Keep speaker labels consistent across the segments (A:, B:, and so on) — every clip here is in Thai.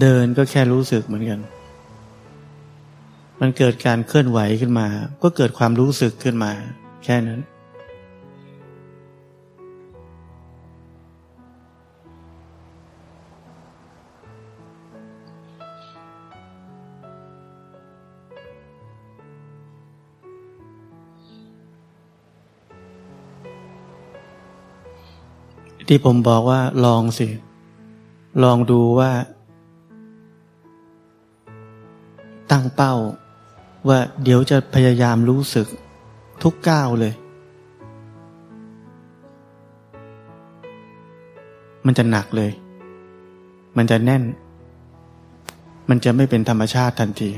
A: เดินก็แค่รู้สึกเหมือนกัน มันเกิดการเคลื่อนไหวขึ้นมา ก็เกิดความรู้สึกขึ้นมา แค่นั้น ที่ผมบอกว่าลองสิ ลองดูว่า ตั้งเป้า ว่าเดี๋ยวจะพยายามรู้สึกทุกก้าวเลย มันจะหนักเลย มันจะแน่น มันจะไม่เป็นธรรมชาติทันที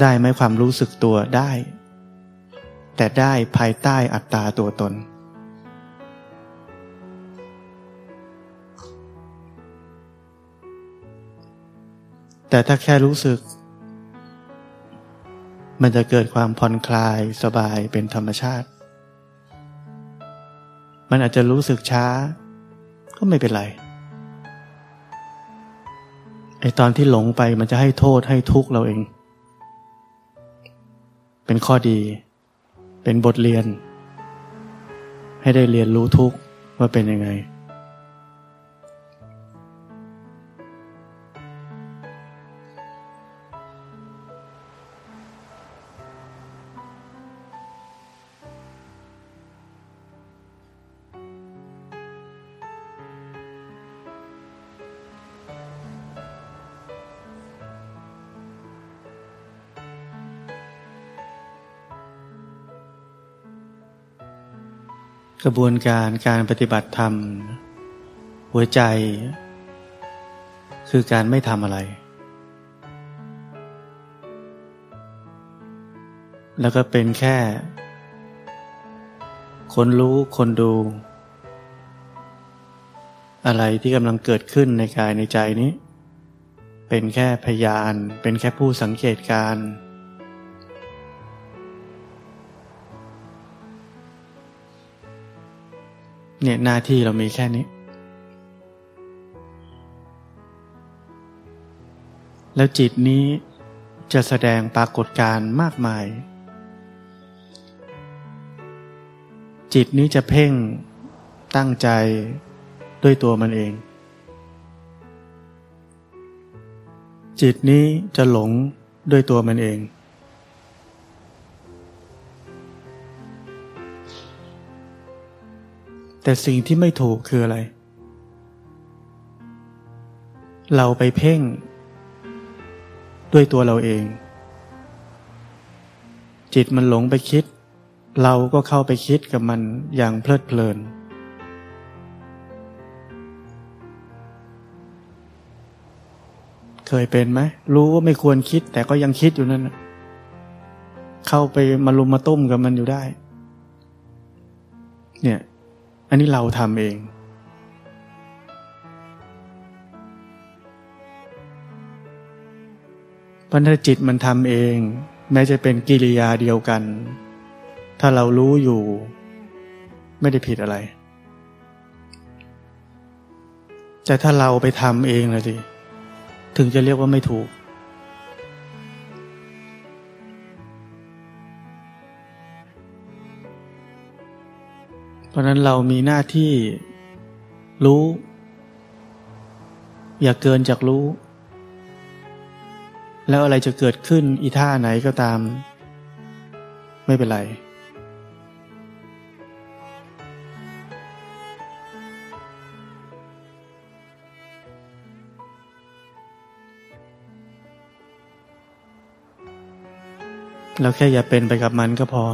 A: ได้ไหมความรู้สึกตัวได้ แต่ได้ภายใต้อัตตาตัวตน แต่ถ้าแค่รู้สึก มันจะเกิดความผ่อนคลายสบายเป็นธรรมชาติ มันอาจจะรู้สึกช้า ก็ไม่เป็นไรไอตอนที่หลงไปมันจะให้โทษให้ทุกข์เราเอง เป็นข้อดี เป็นบทเรียน ให้ได้เรียนรู้ทุกข์ว่าเป็นยังไง กระบวนการการปฏิบัติธรรม หัวใจ คือการไม่ทำอะไร แล้วก็เป็นแค่ คนรู้คนดู อะไรที่กำลังเกิดขึ้นในกายในใจนี้ เป็นแค่พยาน เป็นแค่ผู้สังเกตการ เนี่ยหน้าที่เรามีแค่นี้ แล้วจิตนี้จะแสดงปรากฏการมากมาย จิตนี้จะเพ่งตั้งใจด้วยตัวมันเอง จิตนี้จะหลงด้วยตัวมันเอง แต่สิ่งที่ไม่ถูกคืออะไร เราไปเพ่ง ด้วยตัวเราเอง จิตมันหลงไปคิด เราก็เข้าไปคิดกับมันอย่างเพลิดเพลิน เคยเป็นไหมรู้ว่าไม่ควรคิดแต่ก็ยังคิดอยู่นั่นเข้าไปมาลุมมาตุ้มกับมันอยู่ได้ เนี่ย อันนี้เราทำเองพันธจิตมันทำเอง แม้จะเป็นกิริยาเดียวกัน ถ้าเรารู้อยู่ ไม่ได้ผิดอะไร แต่ถ้าเราไปทำเองเลยสิถึงจะเรียกว่าไม่ถูก เพราะนั้นเรามีหน้าที่รู้ อย่าเกินจากรู้ แล้วอะไรจะเกิดขึ้นอีท่าไหนก็ตาม ไม่เป็นไรเราแค่อย่าเป็นไปกับมันก็พอ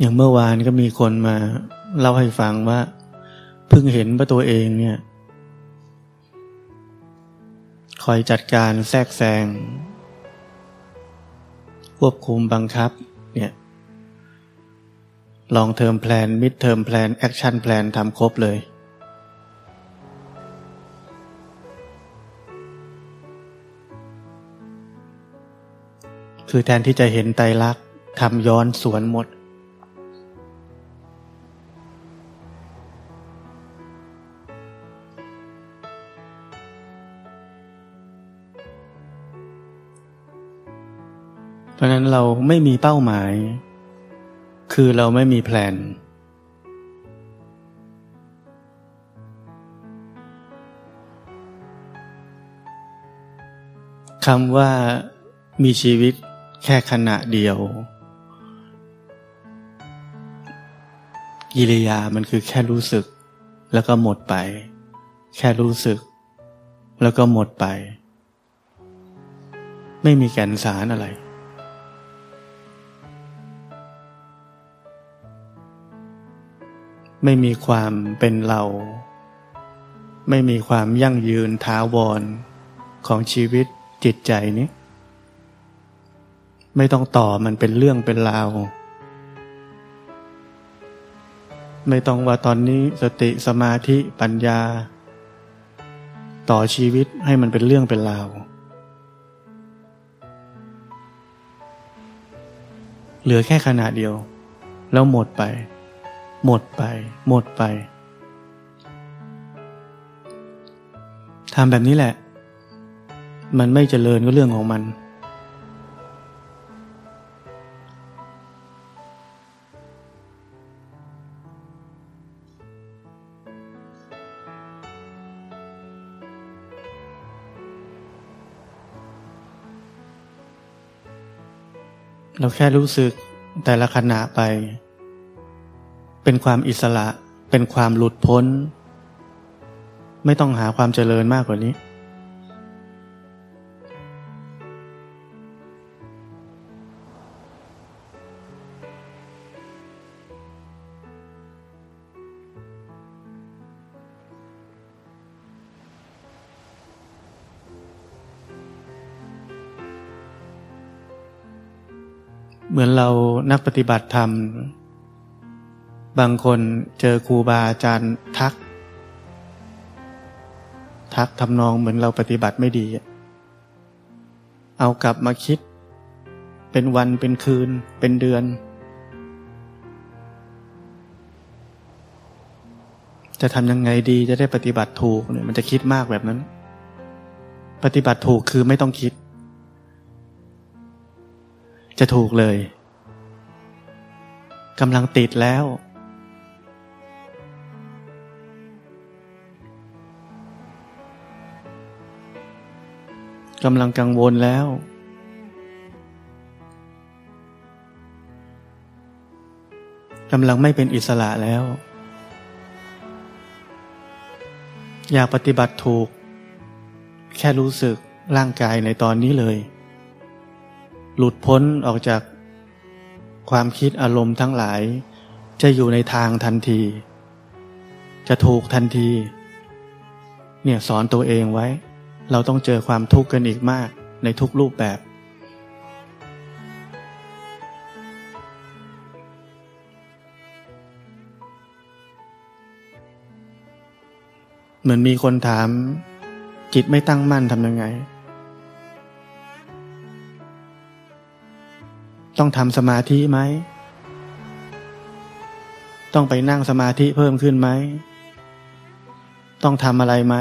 A: อย่างเมื่อวานก็มีคนมาเล่าให้ฟังว่า เพิ่งเห็นว่าตัวเองเนี่ย คอยจัดการแทรกแซง ควบคุมบังคับ เนี่ย long-term plan mid-term plan action plan ทำครบเลย คือแทนที่จะเห็นไตรลักษณ์ทำย้อนสวนหมด ราะนั้นเราไม่มีเป้าหมาย คือเราไม่มีแผน คำว่ามีชีวิตแค่ขณะเดียว กิริยามันคือแค่รู้สึก แล้วก็หมดไป แค่รู้สึก แล้วก็หมดไป ไม่มีแก่นสารอะไร ไม่มีความเป็นเรา ไม่มีความยั่งยืนท้าวรของชีวิตจิตใจนี้ ไม่ต้องต่อมันเป็นเรื่องเป็นราว ไม่ต้องว่าตอนนี้สติสมาธิปัญญา ต่อชีวิตให้มันเป็นเรื่องเป็นราว เหลือแค่ขณะเดียว แล้วหมดไป หมดไป หมดไปทำแบบนี้แหละ มันไม่เจริญก็เรื่องของมัน เราแค่รู้สึกแต่ละขณะไป เป็นความอิสระ เป็นความหลุดพ้น ไม่ต้องหาความเจริญมากกว่านี้ เหมือนเรานักปฏิบัติธรรม บางคนเจอครูบาอาจารย์ทัก ทักทำนองเหมือนเราปฏิบัติไม่ดี เอากลับมาคิด เป็นวันเป็นคืน เป็นเดือน จะทำยังไงดีจะได้ปฏิบัติถูกเนี่ยมันจะคิดมากแบบนั้น ปฏิบัติถูกคือไม่ต้องคิด จะถูกเลยกำลังติดแล้ว กำลังกังวลแล้ว กำลังไม่เป็นอิสระแล้ว อยากปฏิบัติถูก แค่รู้สึกร่างกายในตอนนี้เลย หลุดพ้นออกจากความคิดอารมณ์ทั้งหลาย จะอยู่ในทางทันที จะถูกทันที เนี่ยสอนตัวเองไว้ เราต้องเจอความทุกข์กันอีกมากในทุกรูปแบบ เหมือนมีคนถาม จิตไม่ตั้งมั่นทำยังไง ต้องทำสมาธิไหม ต้องไปนั่งสมาธิเพิ่มขึ้นไหม ต้องทำอะไรไหม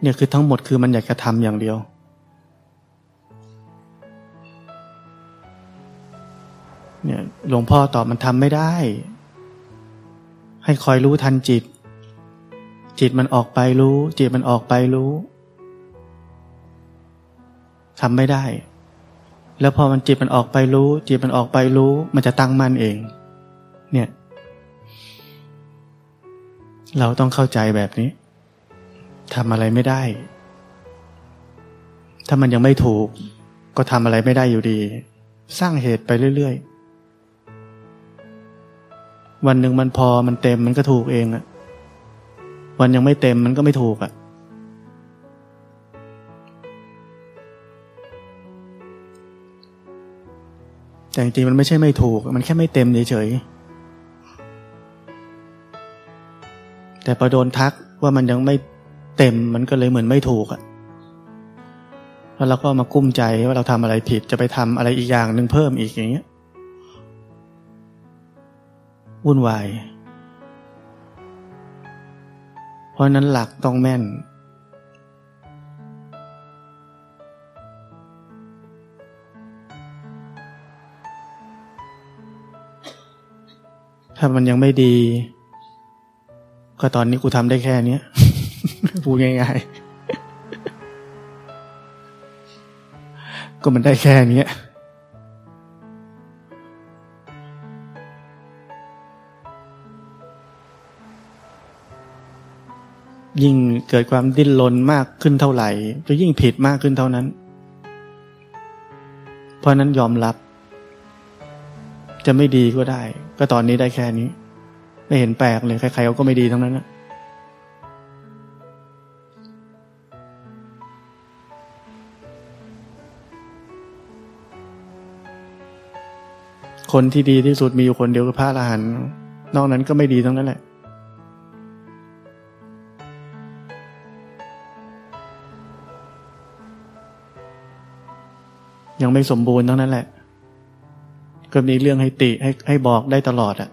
A: เนี่ยคือทั้งหมดคือมันอยากจะทำอย่างเดียว เนี่ยหลวงพ่อตอบมันทำไม่ได้ ให้คอยรู้ทันจิต จิตมันออกไปรู้ จิตมันออกไปรู้ทำไม่ได้ แล้วพอมันจิตมันออกไปรู้ จิตมันออกไปรู้ มันจะตั้งมั่นเอง เนี่ย เราต้องเข้าใจแบบนี้ ทำอะไรไม่ได้ ถ้ามันยังไม่ถูก ก็ทำอะไรไม่ได้อยู่ดี สร้างเหตุไปเรื่อยๆ วันหนึ่งมันพอมันเต็มมันก็ถูกเองอะวันยังไม่เต็มมันก็ไม่ถูกอะแต่จริงๆมันไม่ใช่ไม่ถูก มันแค่ไม่เต็มเฉยๆแต่พอโดนทักว่ามันยังไม่ เต็มมันก็เลยเหมือนไม่ถูกอะ่ะแล้วเราก็มากุ้มใจว่าเราทำอะไรผิดจะไปทำอะไรอีกอย่างหนึ่งเพิ่มอีกอย่างเงี้ยวุ่นวาย เพราะนั้นหลักต้องแม่น ถ้ามันยังไม่ดี ก็ตอนนี้กูทำได้แค่นี้ พูดง่ายๆ ก็มันได้แค่นี้ยิ่งเกิดความดิ้นรนมากขึ้นเท่าไหร่จะยิ่งผิดมากขึ้นเท่านั้น เพราะนั้นยอมรับ จะไม่ดีก็ได้ ก็ตอนนี้ได้แค่นี้ ไม่เห็นแปลกเลย ใครๆเขาก็ไม่ดีทั้งนั้นนะ คนที่ดีที่สุดมีอยู่คนเดียวคือพระอรหันต์นอกนั้นก็ไม่ดีทั้งนั้นแหละ ยังไม่สมบูรณ์ทั้งนั้นแหละ ก็มีเรื่องให้ติให้ให้บอกได้ตลอดอะ่ะ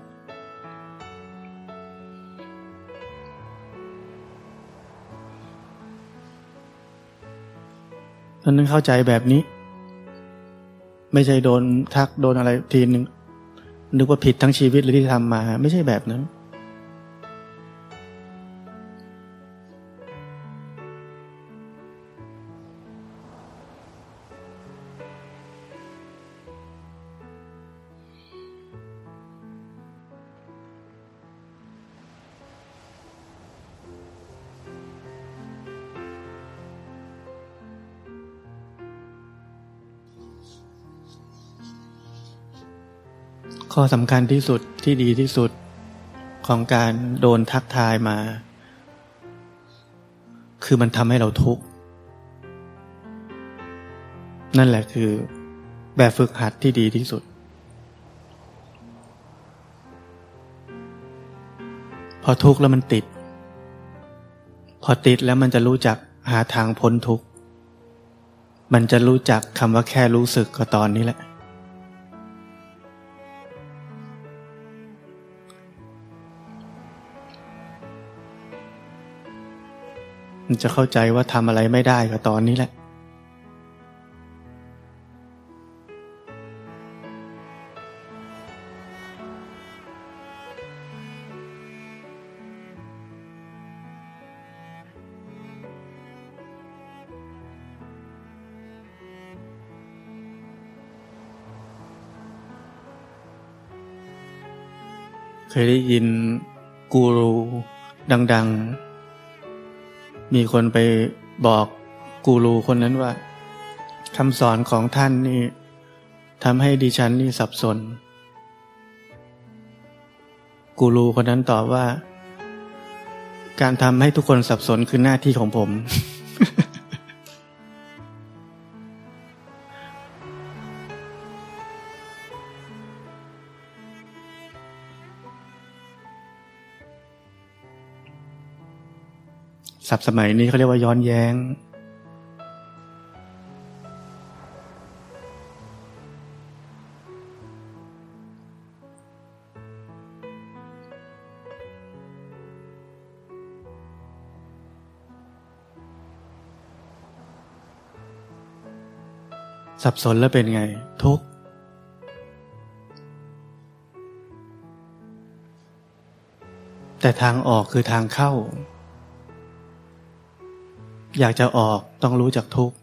A: ท่านนั้นเข้าใจแบบนี้ ไม่ใช่โดนทักโดนอะไรทีนึงนึกว่าผิดทั้งชีวิตเลยที่ทำมา ไม่ใช่แบบนั้น ข้อสำคัญที่สุดที่ดีที่สุดของการโดนทักทายมา คือมันทำให้เราทุกข์ นั่นแหละคือ แบบฝึกหัดที่ดีที่สุด พอทุกข์แล้วมันติด พอติดแล้วมันจะรู้จักหาทางพ้นทุกข์ มันจะรู้จักคำว่าแค่รู้สึกก็ตอนนี้แหละ มันจะเข้าใจว่าทำอะไรไม่ได้ก็ตอนนี้แหละ เคยได้ยินกูรูดัง ๆ มีคนไปบอกกูรูคนนั้นว่าคำสอนของท่านนี่ทำให้ดิฉันนี่สับสน กูรูคนนั้นตอบว่า การทำให้ทุกคนสับสนคือหน้าที่ของผม ศัพท์สมัยนี้เขาเรียกว่าย้อนแย้ง สับสนแล้วเป็นไง ทุกข์แต่ทางออกคือทางเข้า อยากจะออกต้องรู้จักทุกข์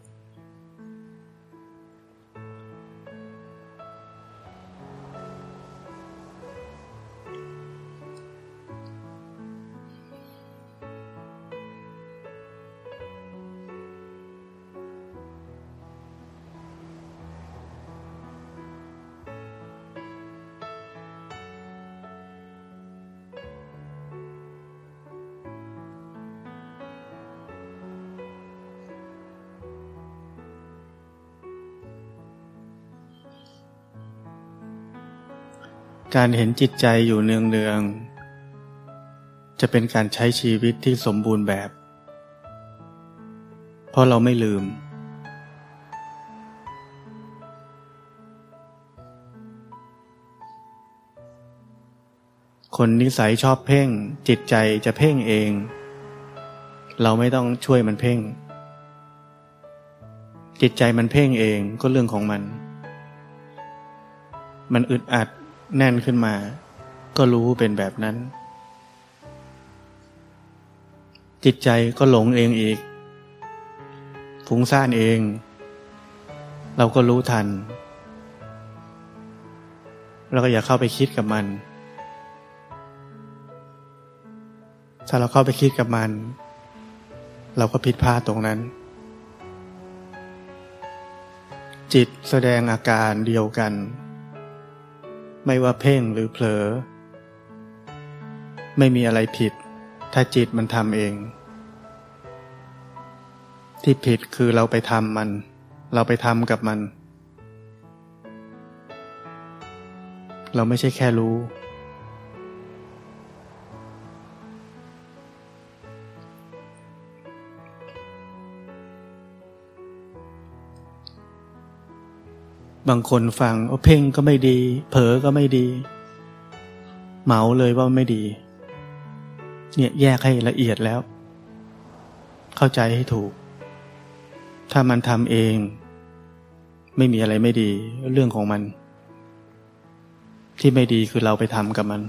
A: การเห็นจิตใจอยู่เนืองๆ จะเป็นการใช้ชีวิตที่สมบูรณ์แบบ เพราะเราไม่ลืม คนนิสัยชอบเพ่ง จิตใจจะเพ่งเอง เราไม่ต้องช่วยมันเพ่ง จิตใจมันเพ่งเองก็เรื่องของมัน มันอึดอัด แน่นขึ้นมา ก็รู้เป็นแบบนั้น จิตใจก็หลงเองอีกฟุ้งซ่านเอง เราก็รู้ทัน เราก็อย่าเข้าไปคิดกับมัน ถ้าเราเข้าไปคิดกับมัน เราก็ผิดพลาดตรงนั้น จิตแสดงอาการเดียวกัน ไม่ว่าเพ่งหรือเผลอ ไม่มีอะไรผิด ถ้าจิตมันทำเอง ที่ผิดคือเราไปทำมัน เราไปทำกับมัน เราไม่ใช่แค่รู้ บางคนฟังเพ่งก็ไม่ดี เผลอก็ไม่ดี เหมาเลยว่าไม่ดี เนี่ยแยกให้ละเอียดแล้ว เข้าใจให้ถูก ถ้ามันทำเอง ไม่มีอะไรไม่ดี เรื่องของมัน ที่ไม่ดีคือเราไปทำกับมัน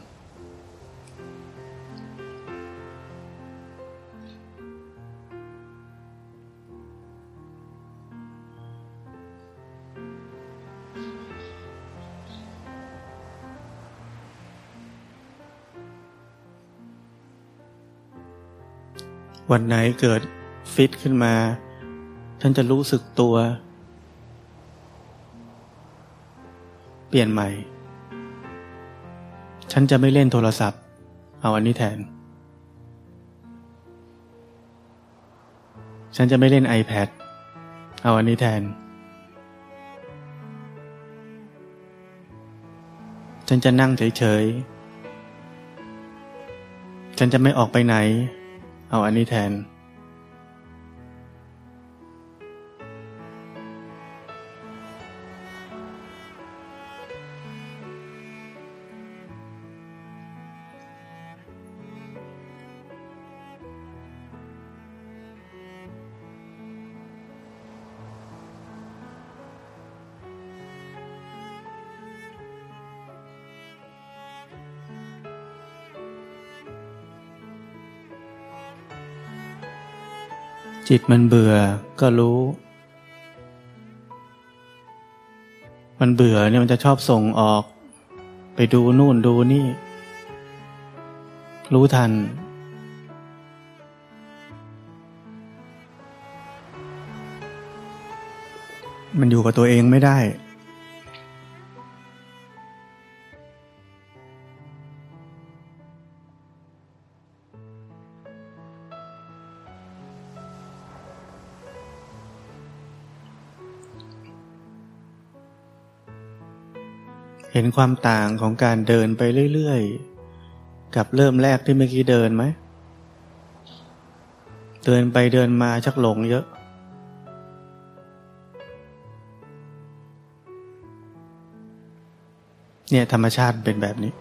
A: วันไหนเกิดฟิตขึ้นมา ฉันจะรู้สึกตัว เปลี่ยนใหม่ ฉันจะไม่เล่นโทรศัพท์ เอาอันนี้แทน ฉันจะไม่เล่น iPad เอาอันนี้แทน ฉันจะนั่งเฉยๆ ฉันจะไม่ออกไปไหน เอาอันนี้แทน จิตมันเบื่อก็รู้ มันเบื่อเนี่ยมันจะชอบส่งออก ไปดูนู่นดูนี่ รู้ทัน มันอยู่กับตัวเองไม่ได้ ห็นความต่างของการเดินไปเรื่อยๆ กับเริ่มแรกที่เมื่อกี้เดินไหม เดินไปเดินมาชักหลงเยอะ เนี่ยธรรมชาติเป็นแบบนี้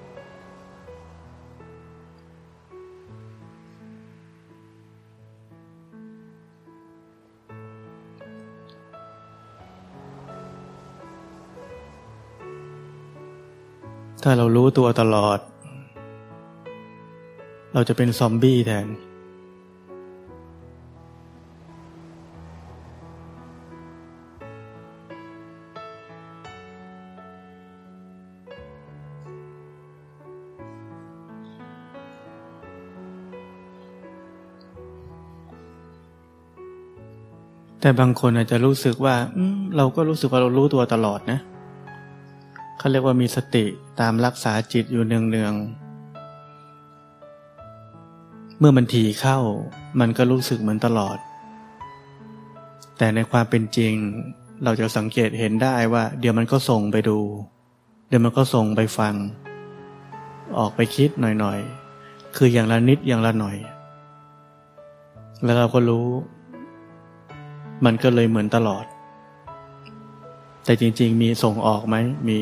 A: าเรารู้ตัวตลอด เราจะเป็นซอมบี้แทน แต่บางคนอาจจะรู้สึกว่าเราก็รู้สึกว่าเรารู้ตัวตลอดนะ เขาเรียกว่ามีสติตามรักษาจิตอยู่เนืองๆ เมื่อมันถีเข้ามันก็รู้สึกเหมือนตลอด แต่ในความเป็นจริง เราจะสังเกตเห็นได้ว่า เดี๋ยวมันก็ส่งไปดู เดี๋ยวมันก็ส่งไปฟัง ออกไปคิดหน่อยๆ คืออย่างละนิดอย่างละหน่อย แล้วเราก็รู้ มันก็เลยเหมือนตลอด แต่จริง ๆ มีส่งออกไหมมี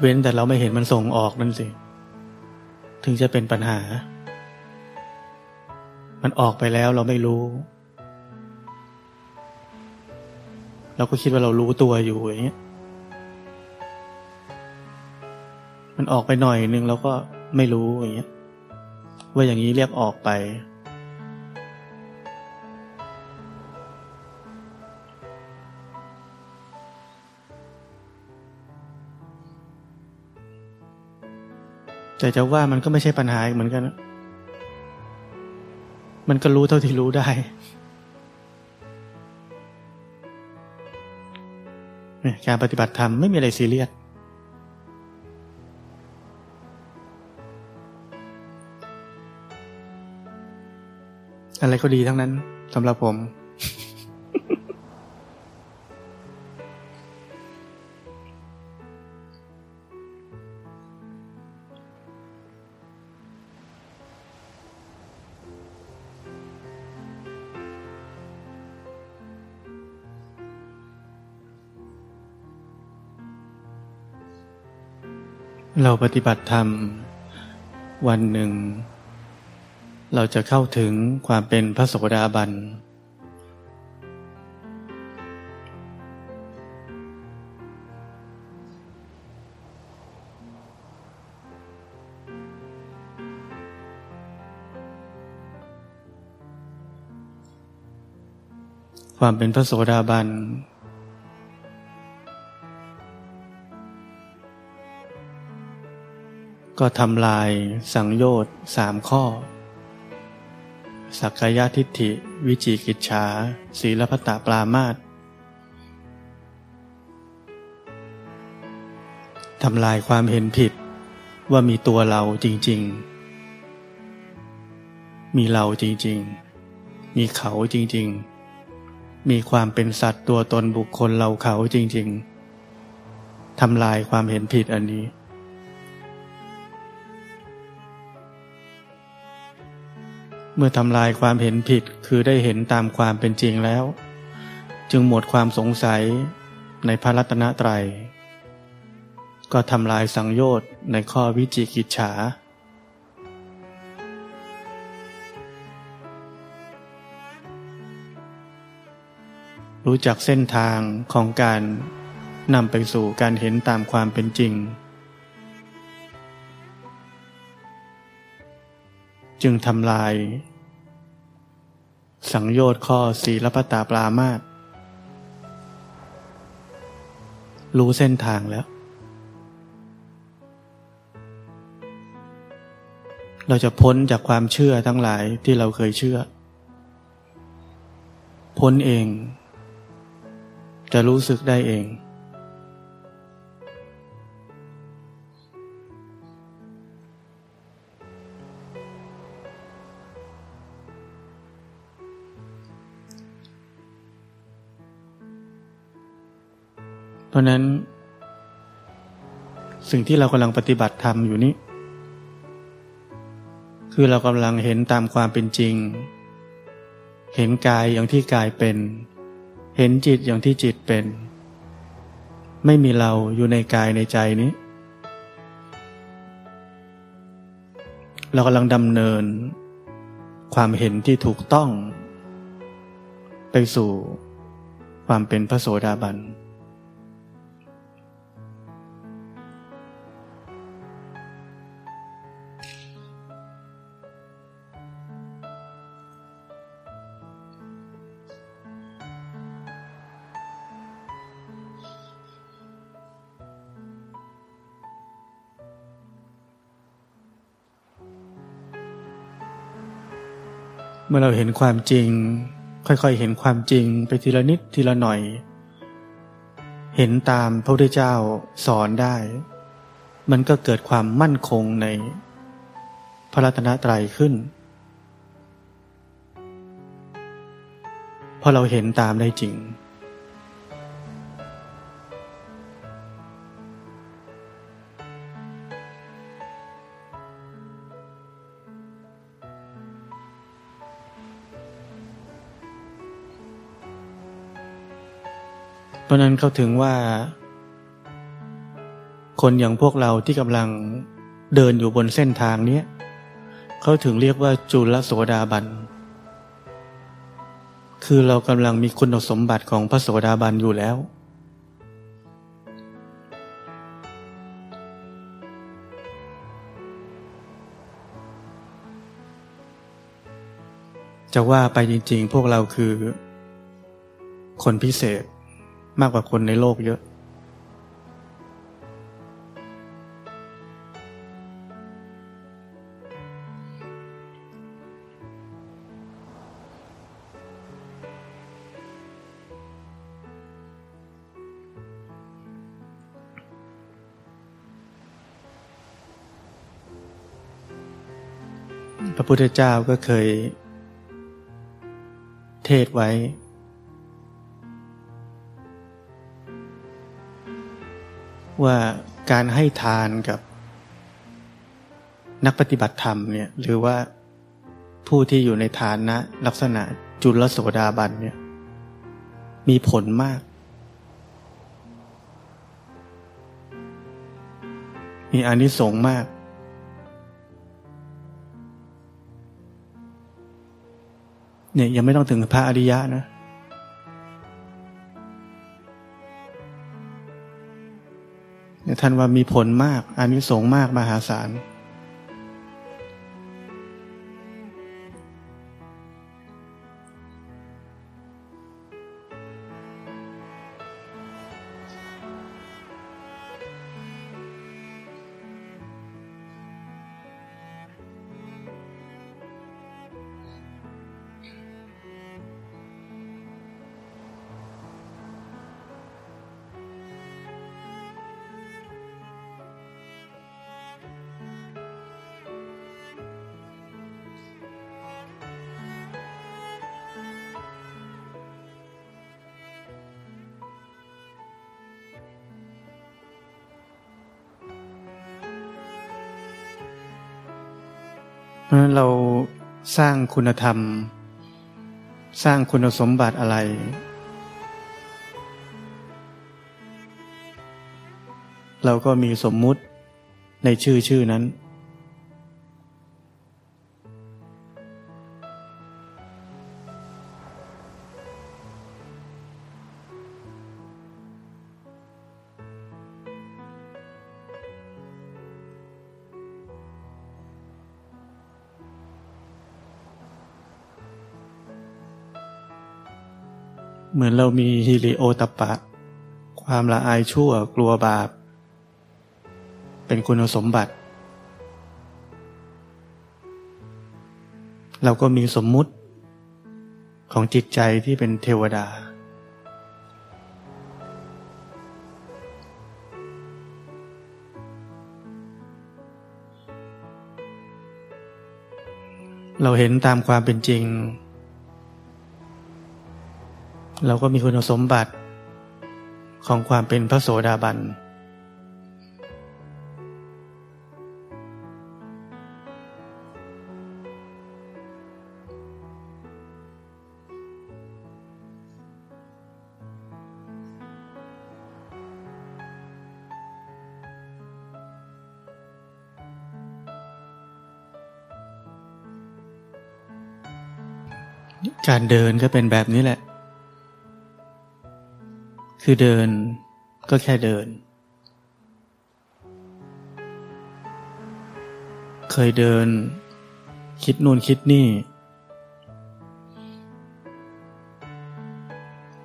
A: เว้นแต่เราไม่เห็นมันส่งออกนั่นสิ ถึงจะเป็นปัญหา มันออกไปแล้วเราไม่รู้ เราก็คิดว่าเรารู้ตัวอยู่อย่างเงี้ย มันออกไปหน่อยนึงเราก็ไม่รู้อย่างเงี้ย ว่าอย่างนี้เรียกออกไป แต่จะว่ามันก็ไม่ใช่ปัญหาเหมือนกัน มันก็รู้เท่าที่รู้ได้ การปฏิบัติธรรมไม่มีอะไรซีเรียส อะไรก็ดีทั้งนั้นสำหรับผม เราปฏิบัติธรรม วันหนึ่ง เราจะเข้าถึงความเป็นพระโสดาบัน ความเป็นพระโสดาบัน ก็ทำลายสังโยชน์สามข้อ สักกายทิฏฐิ วิจิกิจฉาศีลพัตตปรามาตทำลายความเห็นผิดว่ามีตัวเราจริง ๆ มีเราจริง ๆ มีเขาจริง ๆ มีความเป็นสัตว์ตัวตนบุคคลเราเขาจริง ๆทำลายความเห็นผิดอันนี้ เมื่อทำลายความเห็นผิดคือได้เห็นตามความเป็นจริงแล้ว จึงหมดความสงสัยในพระรัตนตรัย ก็ทำลายสังโยชน์ในข้อวิจิกิจฉา รู้จักเส้นทางของการนำไปสู่การเห็นตามความเป็นจริง จึงทำลาย สังโยชน์ข้อสีลพตาปรามาตรู้เส้นทางแล้ว เราจะพ้นจากความเชื่อทั้งหลายที่เราเคยเชื่อ พ้นเอง จะรู้สึกได้เอง ราะนั้น สิ่งที่เรากำลังปฏิบัติธรรมอยู่นี้ คือเรากำลังเห็นตามความเป็นจริง เห็นกายอย่างที่กายเป็น เห็นจิตอย่างที่จิตเป็น ไม่มีเราอยู่ในกายในใจนี้ เรากำลังดำเนิน ความเห็นที่ถูกต้อง ไปสู่ความเป็นพระโสดาบัน มื่อเราเห็นความจริง ค่อยๆเห็นความจริงไปทีละนิดทีละหน่อย เห็นตามพระพุทธเจ้าสอนได้ มันก็เกิดความมั่นคงในพระรัตนตรัยขึ้นราะเราเห็นตามได้จริง เพราะนั้นเขาถึงว่า คนอย่างพวกเราที่กำลังเดินอยู่บนเส้นทางนี้เขาถึงเรียกว่าจุลโสดาบัน คือเรากำลังมีคุณสมบัติของพระโสดาบันอยู่แล้ว จะว่าไปจริง ๆ พวกเราคือ คนพิเศษ มากกว่าคนในโลกเยอะ พระพุทธเจ้าก็เคยเทศไว้ ว่าการให้ทานกับนักปฏิบัติธรรมเนี่ยหรือว่าผู้ที่อยู่ในฐานนะลักษณะจุลโสดาบันเนี่ยมีผลมาก มีอานิสงส์มาก เนี่ยยังไม่ต้องถึงพระอริยะนะ ท่านว่ามีผลมากอานิสงส์มากมหาศาล ราะนั้นเราสร้างคุณธรรม สร้างคุณสมบัติอะไร เราก็มีสมมุติในชื่อชื่อนั้น เรามีฮิริโอตปะ ความละอายชั่วกลัวบาป เป็นคุณสมบัติ เราก็มีสมมุติของจิตใจที่เป็นเทวดา เราเห็นตามความเป็นจริง เราก็มีคุณสมบัติของความเป็นพระโสดาบัน การเดินก็เป็นแบบนี้แหละ คือเดินก็แค่เดิน เคยเดิน คิดนู่นคิดนี่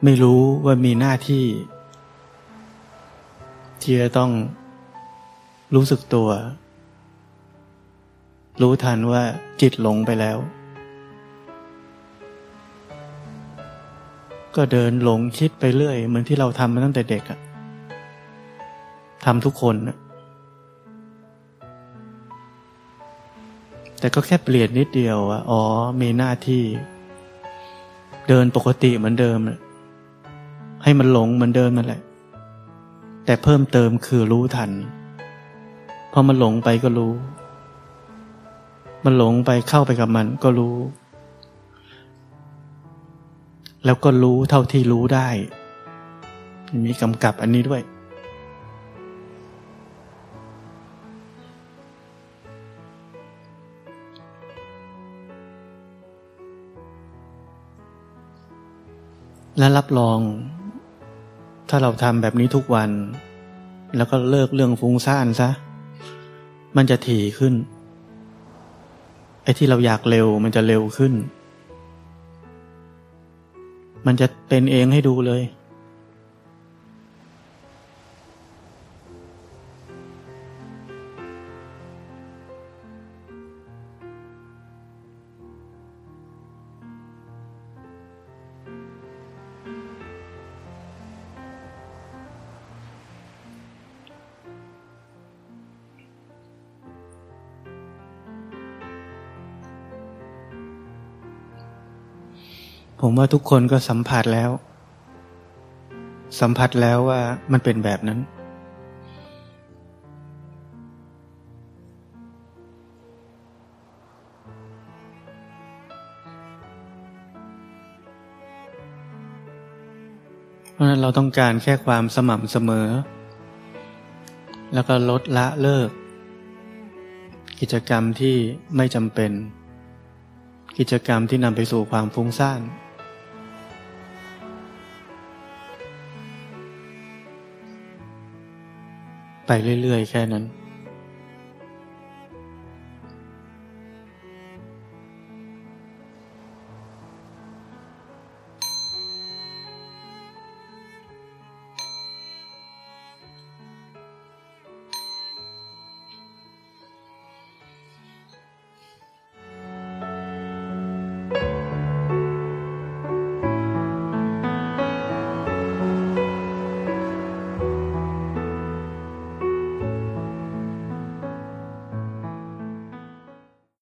A: ไม่รู้ว่ามีหน้าที่ ที่จะต้องรู้สึกตัว รู้ทันว่าจิตหลงไปแล้ว ก็เดินหลงคิดไปเรื่อย เหมือนที่เราทำมาตั้งแต่เด็กอะทำทุกคนอะแต่ก็แค่เปลี่ยนนิดเดียวอะอ๋อ มีหน้าที่ เดินปกติเหมือนเดิม ให้มันหลงเหมือนเดิมนั่นแหละ แต่เพิ่มเติมคือรู้ทันพอมันหลงไปก็รู้ มันหลงไปเข้าไปกับมันก็รู้ แล้วก็รู้เท่าที่รู้ได้ มีกำกับอันนี้ด้วย และรับรอง ถ้าเราทำแบบนี้ทุกวัน แล้วก็เลิกเรื่องฟุ้งซ่านซะ มันจะถี่ขึ้น ไอ้ที่เราอยากเร็วมันจะเร็วขึ้น มันจะเป็นเองให้ดูเลย ว่าทุกคนก็สัมผัสแล้ว สัมผัสแล้วว่ามันเป็นแบบนั้น เพราะนั้นเราต้องการแค่ความสม่ำเสมอ แล้วก็ลดละเลิก กิจกรรมที่ไม่จำเป็นกิจกรรมที่นำไปสู่ความฟุ้งซ่าน ไปเรื่อยๆ แค่นั้น